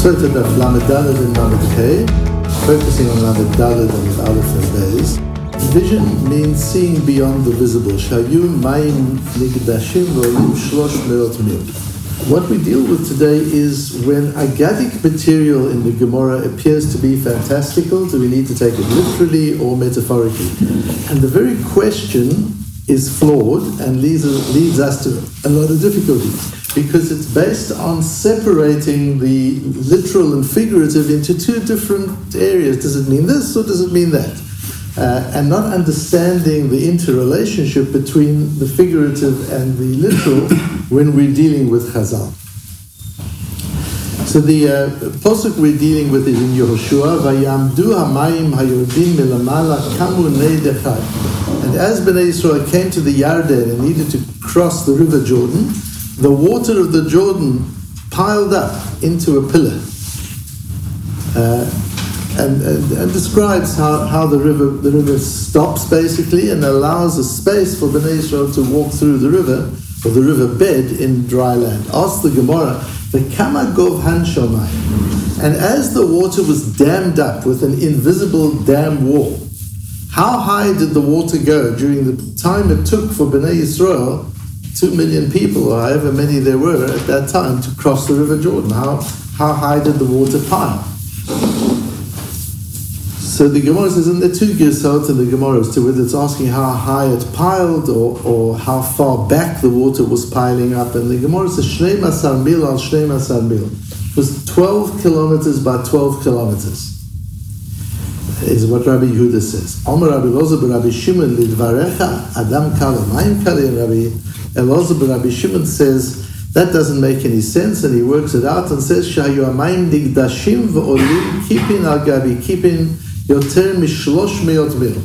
Sotah Daf Lamed Daled and Lamed K, focusing on Lamed Daled and Aleph and Beis. Vision means seeing beyond the visible. Shayu Mayim Nigdashim Volim Shlosh Meot Mil. What we deal with today is when agadic material in the Gemara appears to be fantastical, do we need to take it literally or metaphorically? And the very question is flawed and leads, leads us to a lot of difficulties because it's based on separating the literal and figurative into two different areas. Does it mean this or does it mean that? Uh, and not understanding the interrelationship between the figurative and the literal when we're dealing with Chazal. So the uh, posuk we're dealing with is in Yehoshua, "Vayamdu hamayim hayordim milamala kamu neidechad." And as Bnei Israel came to the Yarden and needed to cross the river Jordan, the water of the Jordan piled up into a pillar. Uh, and, and, and, describes how, how the river the river stops basically and allows a space for Bnei Israel to walk through the river or the river bed in dry land. Ask the Gemara, the Kamagov Hanshomai. And as the water was dammed up with an invisible dam wall, how high did the water go during the time it took for Bnei Israel two million people, or however many there were at that time, to cross the River Jordan. How, how high did the water pile? So the Gemara says, and there are two Girsot in the Gemara as to whether it's asking how high it piled or, or how far back the water was piling up. And the Gemara says, Shnei Masar Mil al Shnei Masar Mil. Was 12 kilometers by 12 kilometers is what Rabbi Yehuda says. Omer Rabbi Loza Rabbi Shimon lidvarecha adam kala mayim kali. And Rabbi Elazar ben Rabbi Shimon says that doesn't make any sense, and he works it out and says shayu amayim digdashim v'olim kipin al gabi kipin yoter mishlosh meot mil.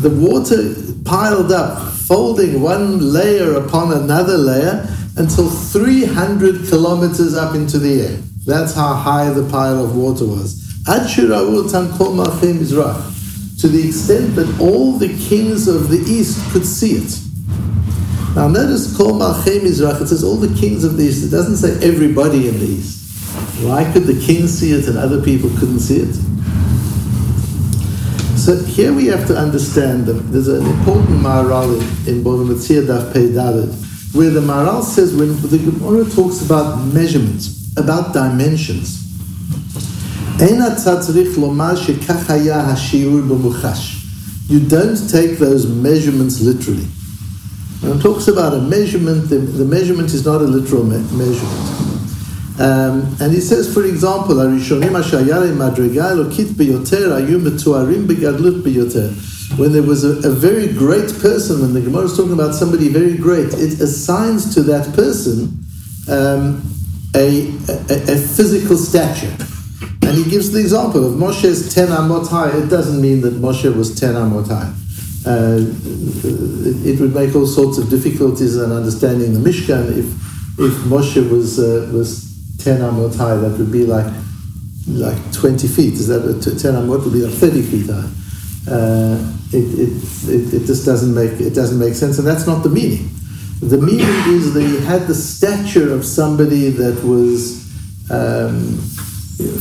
The water piled up, folding one layer upon another layer until 300 kilometers up into the air. That's how high the pile of water was to the extent that all the kings of the east could see it. Now notice Kol Malchei Mizrach, it says all the kings of the east, it doesn't say everybody in the east. Why could the king see it and other people couldn't see it? So here we have to understand that there's an important Maharal in, in Bava Metzia Daf Dalet, where the Maharal says when the Gemara talks about measurements, about dimensions, you don't take those measurements literally. When it talks about a measurement, the, the measurement is not a literal me- measurement. Um, and he says, for example, when there was a, a, very great person, when the Gemara is talking about somebody very great, it assigns to that person um, a, a, a physical stature. And he gives the example of Moshe's ten amot high. It doesn't mean that Moshe was ten amot high. Uh, it, would make all sorts of difficulties in understanding the Mishkan if if Moshe was uh, was ten amot high. That would be like like twenty feet. Is that ten amot would be like thirty feet high? Uh, it, it, it, it just doesn't make it doesn't make sense, and that's not the meaning. The meaning is that he had the stature of somebody that was. Um,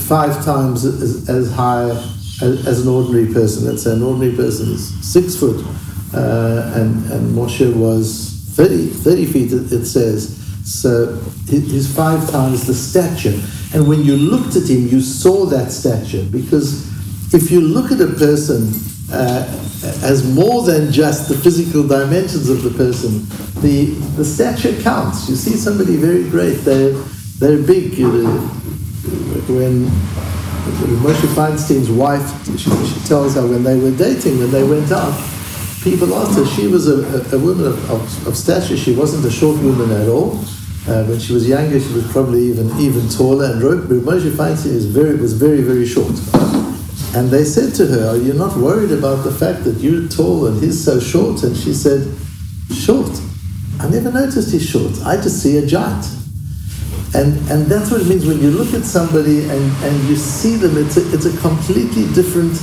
five times as, as high as, an ordinary person. Let's say an ordinary person is six foot, uh, and, and Moshe was 30, 30 feet, it, it says. So he's five times the stature. And when you looked at him, you saw that stature. Because if you look at a person uh, as more than just the physical dimensions of the person, the, the stature counts. You see somebody very great, they're, they're big. You know, when Moshe Feinstein's wife, she, she, tells her when they were dating, when they went out, people asked her, she was a, a, a woman of, of, of, stature, she wasn't a short woman at all. Uh, when she was younger, she was probably even even taller, and Moshe Feinstein is very, was very, very short. And they said to her, Are you not worried about the fact that you're tall and he's so short? And she said, Short? I never noticed he's short. I just see a giant. And, and that's what it means when you look at somebody and, and you see them, it's a, it's a completely different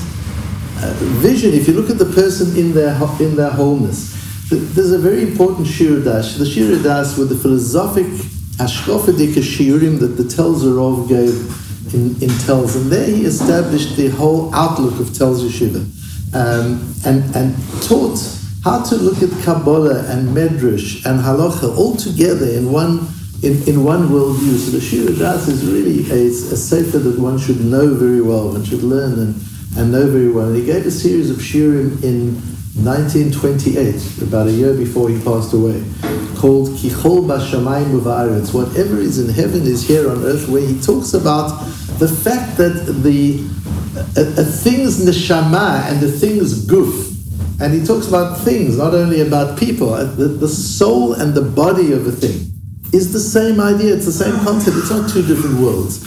uh, vision. If you look at the person in their, in their wholeness, there's a very important Shiurei Da'as. The Shiurei Da'as with the philosophic Ashkofadik Shiurim that the Telzer Rov gave in, in Telz, and there he established the whole outlook of Telz Yeshiva um, and, and taught how to look at Kabbalah and Medrash and Halacha all together in one in, in one worldview. So the Shiurei Da'as is really a, a sefer that one should know very well, one should learn and, and know very well. And he gave a series of shiurim in 1928, about a year before he passed away, called Kichol Bashamayim Uva'aretz. Whatever is in heaven is here on earth, where he talks about the fact that the a, a thing's neshama and the thing's guf, and he talks about things, not only about people, uh, the, the soul and the body of a thing is the same idea, it's the same concept, it's not two different worlds.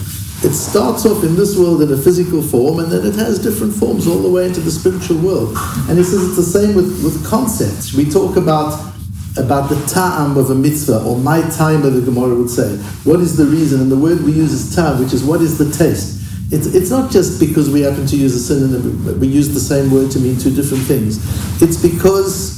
It starts off in this world in a physical form and then it has different forms all the way into the spiritual world. And he says it's the same with, with concepts. We talk about about the ta'am of a mitzvah, or ma ta'am, the Gemara would say. What is the reason? And the word we use is ta'am, which is what is the taste. It's, it's not just because we happen to use a synonym, we use the same word to mean two different things. It's because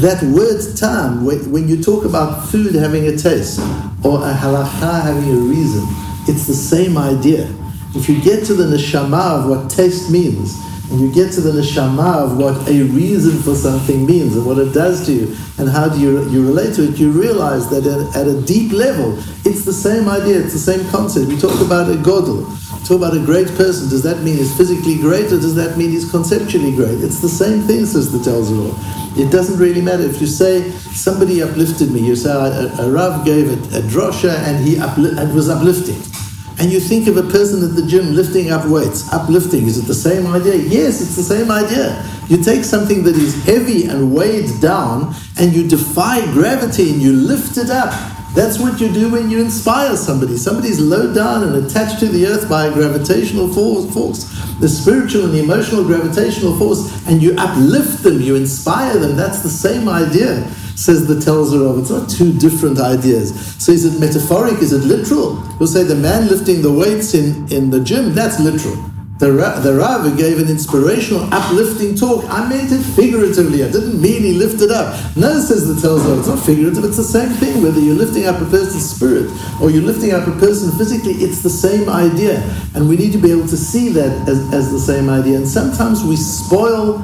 that word ta'am, when you talk about food having a taste or a halacha having a reason, it's the same idea. If you get to the neshama of what taste means, you get to the neshama of what a reason for something means and what it does to you, and how do you, you relate to it, you realize that at, a deep level, it's the same idea, it's the same concept. We talk about a godel, talk about a great person. Does that mean he's physically great or does that mean he's conceptually great? It's the same thing, says the Telzer Rov. It doesn't really matter. If you say somebody uplifted me, you say a, a Rav gave a, a drosha and he upli- and was uplifting. And you think of a person at the gym lifting up weights, uplifting, is it the same idea? Yes, it's the same idea. You take something that is heavy and weighed down and you defy gravity and you lift it up. That's what you do when you inspire somebody. Somebody's low down and attached to the earth by a gravitational force, the spiritual and emotional gravitational force, and you uplift them, you inspire them. That's the same idea, says the Telzer Rov. It's not two different ideas. So is it metaphoric? Is it literal? You'll say the man lifting the weights in, in the gym, that's literal. The, the Rav gave an inspirational, uplifting talk. I meant it figuratively. I didn't mean he lifted up. No, says the Telzer Rov, it's not figurative. It's the same thing. Whether you're lifting up a person's spirit or you're lifting up a person physically, it's the same idea. And we need to be able to see that as, as the same idea. And sometimes we spoil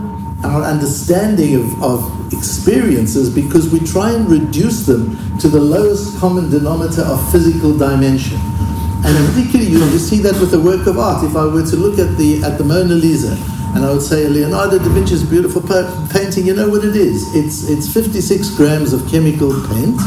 our understanding of, of experiences because we try and reduce them to the lowest common denominator of physical dimension. And in particular, you, you see that with a work of art. If I were to look at the at the Mona Lisa, and I would say Leonardo da Vinci's beautiful painting, you know what it is? It's it's 56 grams of chemical paint,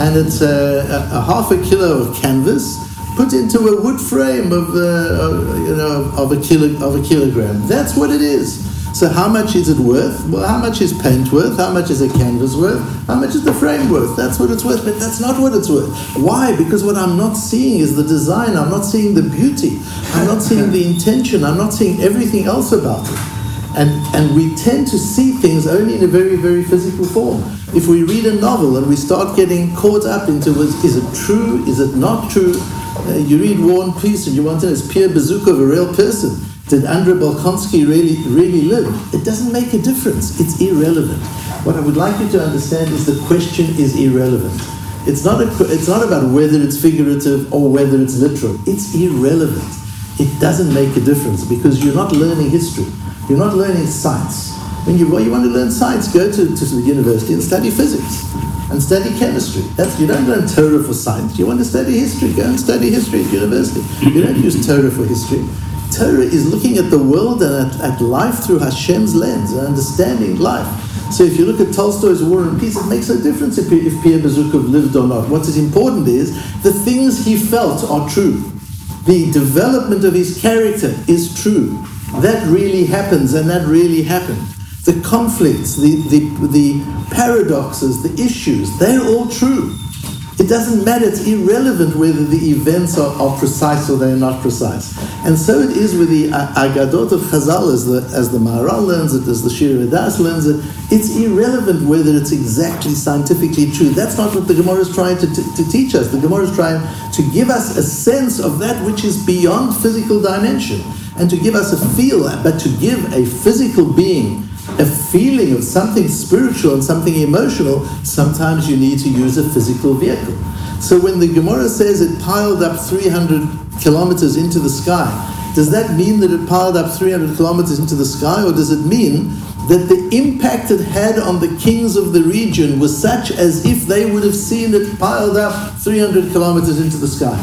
and it's a, a, a half a kilo of canvas put into a wood frame of, uh, you know of a kilo of a kilogram. That's what it is. So how much is it worth? Well, how much is paint worth? How much is a canvas worth? How much is the frame worth? That's what it's worth, but that's not what it's worth. Why? Because what I'm not seeing is the design. I'm not seeing the beauty. I'm not seeing the intention. I'm not seeing everything else about it. And, and we tend to see things only in a very, very physical form. If we read a novel and we start getting caught up into is it true, is it not true, uh, you read War and Peace and you want to know is Pierre Bezukhov a real person? Did Andrei Bolkonsky really, really live? It doesn't make a difference. It's irrelevant. What I would like you to understand is the question is irrelevant. It's not, a, it's not about whether it's figurative or whether it's literal. It's irrelevant. It doesn't make a difference because you're not learning history. You're not learning science. When you, you want to learn science, go to, to the university and study physics and study chemistry. That's, you don't learn Torah for science. You want to study history, go and study history at university. You don't use Torah for history. Torah is looking at the world and at, at life through Hashem's lens and understanding life. So if you look at Tolstoy's War and Peace, it makes no difference if, if Pierre Bezukhov lived or not. What is important is the things he felt are true. The development of his character is true. That really happens, and that really happened. The conflicts, the, the, the paradoxes, the issues, they're all true. It doesn't matter, it's irrelevant whether the events are, are precise or they're not precise. And so it is with the uh, Agadot of Chazal, as the, as the Maharal learns it, as the Shiurei Da'as learns it. It's irrelevant whether it's exactly scientifically true. That's not what the Gemara is trying to, to, to teach us. The Gemara is trying to give us a sense of that which is beyond physical dimension and to give us a feel, but to give a physical being a feeling of something spiritual and something emotional, sometimes you need to use a physical vehicle. So when the Gemara says it piled up 300 kilometers into the sky, does that mean that it piled up 300 kilometers into the sky, or does it mean that the impact it had on the kings of the region was such as if they would have seen it piled up 300 kilometers into the sky?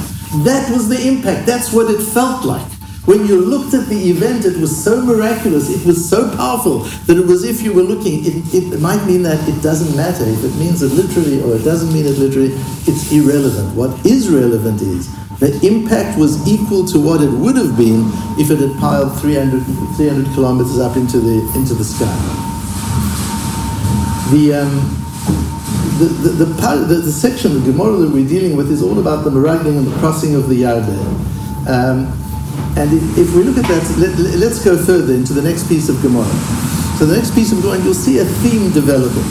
That was the impact. That's what it felt like. When you looked at the event, it was so miraculous, it was so powerful that it was if you were looking. It, it might mean that it doesn't matter. If it means it literally or it doesn't mean it literally, it's irrelevant. What is relevant is the impact was equal to what it would have been if it had piled 300, 300 kilometers up into the, into the sky. The, um, the, the, the, the, the section of Gemara that we're dealing with is all about the Meraglim and the crossing of the Yarden. Um, and if, if, we look at that, let, us go further into the next piece of Gemara. So the next piece of Gemara, you'll see a theme developing.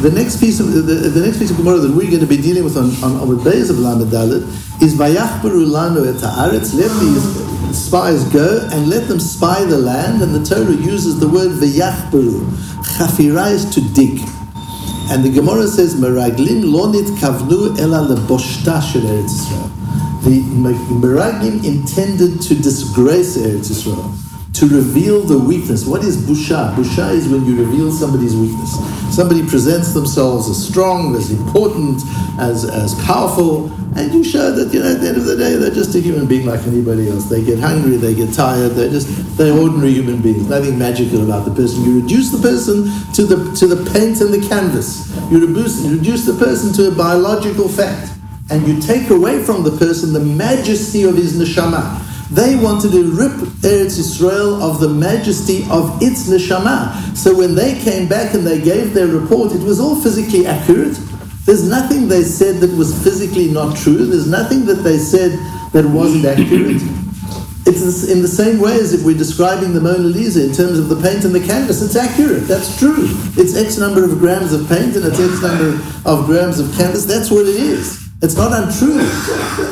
The next piece of the, the next piece of Gemara that we're going to be dealing with on, on, the days of Lamed Dalet is Vayachbaru lanu et haaretz. Let these spies go and let them spy the land. And the Torah uses the word Vayachbaru. Chafira is to dig. And the Gemara says, Meraglim lonit kavnu ela leboshta shel Eretz Yisrael the Meraglim intended to disgrace Eretz Israel, to reveal the weakness. What is busha? Busha is when you reveal somebody's weakness. Somebody presents themselves as strong, as important, as, as powerful, and you show that you know at the end of the day they're just a human being like anybody else. They get hungry, they get tired, they're just they're ordinary human beings. Nothing magical about the person. You reduce the person to the to the paint and the canvas. You reduce, you reduce the person to a biological fact and you take away from the person the majesty of his neshama. They wanted to rip Eretz Israel of the majesty of its neshama. So when they came back and they gave their report, it was all physically accurate. There's nothing they said that was physically not true. There's nothing that they said that wasn't accurate. It's in the same way as if we're describing the Mona Lisa in terms of the paint and the canvas. It's accurate. That's true. It's X number of grams of paint and it's X number of grams of canvas. That's what it is. It's not untrue.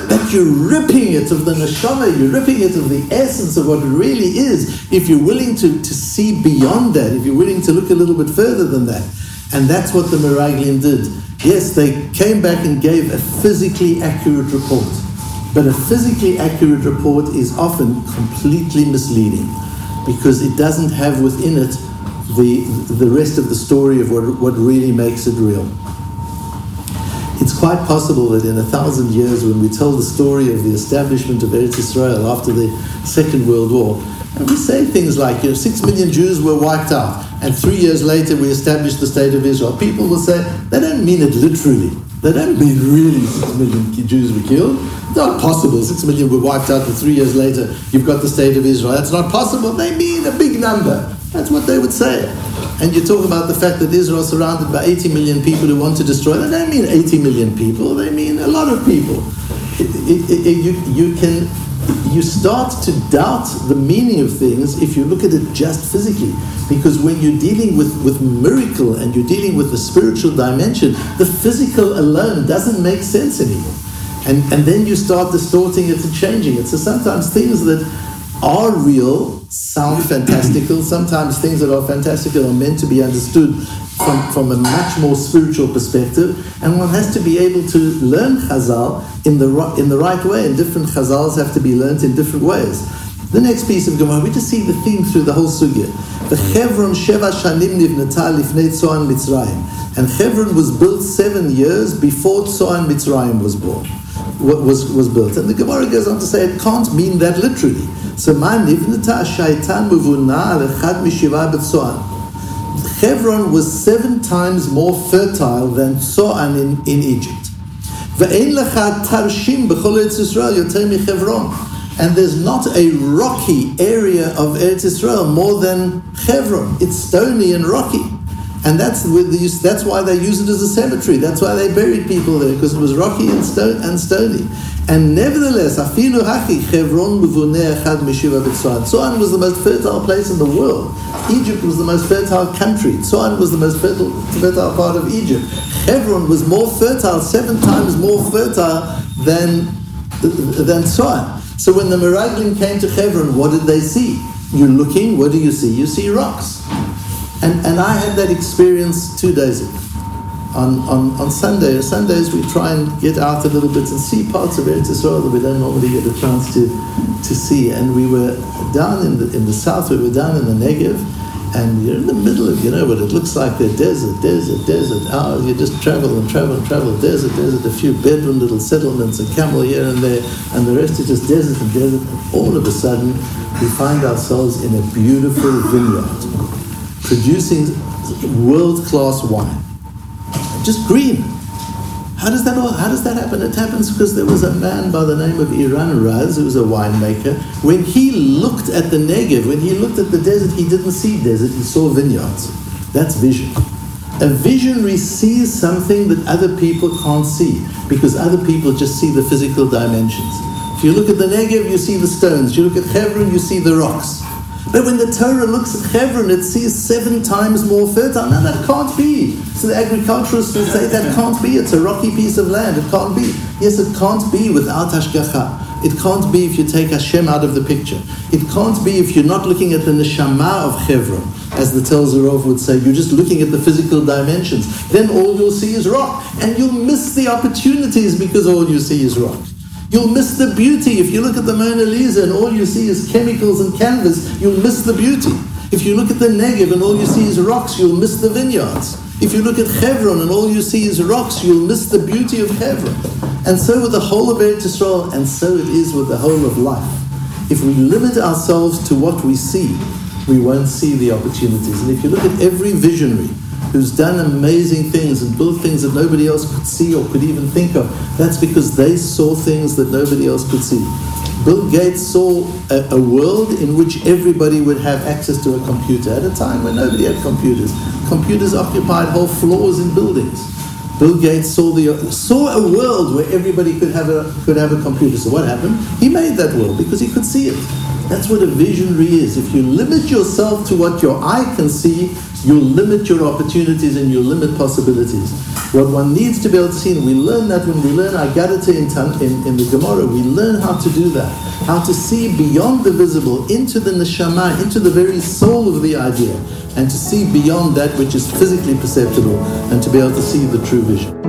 But you're ripping it of the neshama, you're ripping it of the essence of what it really is, if you're willing to, to see beyond that, if you're willing to look a little bit further than that. And that's what the Meraglim did. Yes, they came back and gave a physically accurate report. But a physically accurate report is often completely misleading because it doesn't have within it the, the rest of the story of what, what really makes it real it's quite possible that in a thousand years, when we tell the story of the establishment of Eretz Israel after the Second World War, and we say things like, you know, six million Jews were wiped out, and three years later we established the State of Israel. People will say, they don't mean it literally. They don't mean really six million Jews were killed. It's not possible. Six million were wiped out, and three years later you've got the State of Israel. That's not possible. They mean a big number. That's what they would say. And you talk about the fact that Israel is surrounded by 80 million people who want to destroy. They don't mean 80 million people. They mean a lot of people. It, it, it, you, you can you start to doubt the meaning of things if you look at it just physically. Because when you're dealing with, with miracle and you're dealing with the spiritual dimension, the physical alone doesn't make sense anymore. And, and then you start distorting it and changing it. So sometimes things that are real sound fantastical. Sometimes things that are fantastical are meant to be understood from, from a much more spiritual perspective. And one has to be able to learn Chazal in the, in the right way. And different Chazals have to be learned in different ways. The next piece of Gemara, we just see the theme through the whole sugya. The Chevron Sheva Shanim Nivnata Lifnei Tzoan Mitzrayim. And Chevron was built seven years before Tzoan Mitzrayim was born was, was built. And the Gemara goes on to say it can't mean that literally. So. Hebron was seven times more fertile than Tzoan in, in Egypt. And there's not a rocky area of Eretz Yisrael more than Hebron. It's stony and rocky. And that's that's why they use it as a cemetery. That's why they buried people there because it was rocky and, stone, and stony. And nevertheless, afilu haki Chevron echad mishiva Tzoan was the most fertile place in the world. Egypt was the most fertile country. Tzoan was the most fertile, fertile part of Egypt. Hebron was more fertile, seven times more fertile than than Tzoan. So when the Meraglim came to Hebron, what did they see? You're looking, what do you see? You see rocks. And, and I had that experience two days ago. on, on, on Sunday. Sundays we try and get out a little bit and see parts of Eretz Israel that we don't normally get a chance to, to see. And we were down in the, in the south, we were down in the Negev, and you're in the middle of, you know, what it looks like the desert, desert, desert. Oh, you just travel and travel and travel, desert, desert, a few Bedouin little settlements, a camel here and there, and the rest is just desert and desert. And all of a sudden, we find ourselves in a beautiful vineyard, producing world-class wine. Just green. How does that all, how does that happen? It happens because there was a man by the name of Eran Raz, who was a winemaker. When he looked at the Negev, when he looked at the desert, he didn't see desert, he saw vineyards. That's vision. A visionary sees something that other people can't see because other people just see the physical dimensions. If you look at the Negev, you see the stones. You look at Hebron, you see the rocks. But when the Torah looks at Hebron, it sees seven times more fertile. Now that can't be. So the agriculturists will say that can't be. It's a rocky piece of land. It can't be. Yes, it can't be without Hashgacha. It can't be if you take Hashem out of the picture. It can't be if you're not looking at the neshama of Hebron, as the Telzer Rov would say. You're just looking at the physical dimensions. Then all you'll see is rock, and you'll miss the opportunities because all you see is rock. You'll miss the beauty. If you look at the Mona Lisa and all you see is chemicals and canvas, you'll miss the beauty. If you look at the Negev and all you see is rocks, you'll miss the vineyards. If you look at Hebron and all you see is rocks, you'll miss the beauty of Hebron. And so with the whole of Eretz Yisrael, and so it is with the whole of life. If we limit ourselves to what we see, we won't see the opportunities. And if you look at every visionary, who's done amazing things and built things that nobody else could see or could even think of. That's because they saw things that nobody else could see. Bill Gates saw a, a, world in which everybody would have access to a computer at a time when nobody had computers. Computers occupied whole floors in buildings. Bill Gates saw the saw a world where everybody could have a could have a computer. So what happened? He made that world because he could see it. That's what a visionary is. If you limit yourself to what your eye can see, you'll limit your opportunities and you'll limit possibilities. What one needs to be able to see, and we learn that when we learn Agadata in, in, in the Gemara, we learn how to do that. How to see beyond the visible, into the neshama, into the very soul of the idea, and to see beyond that which is physically perceptible, and to be able to see the true vision.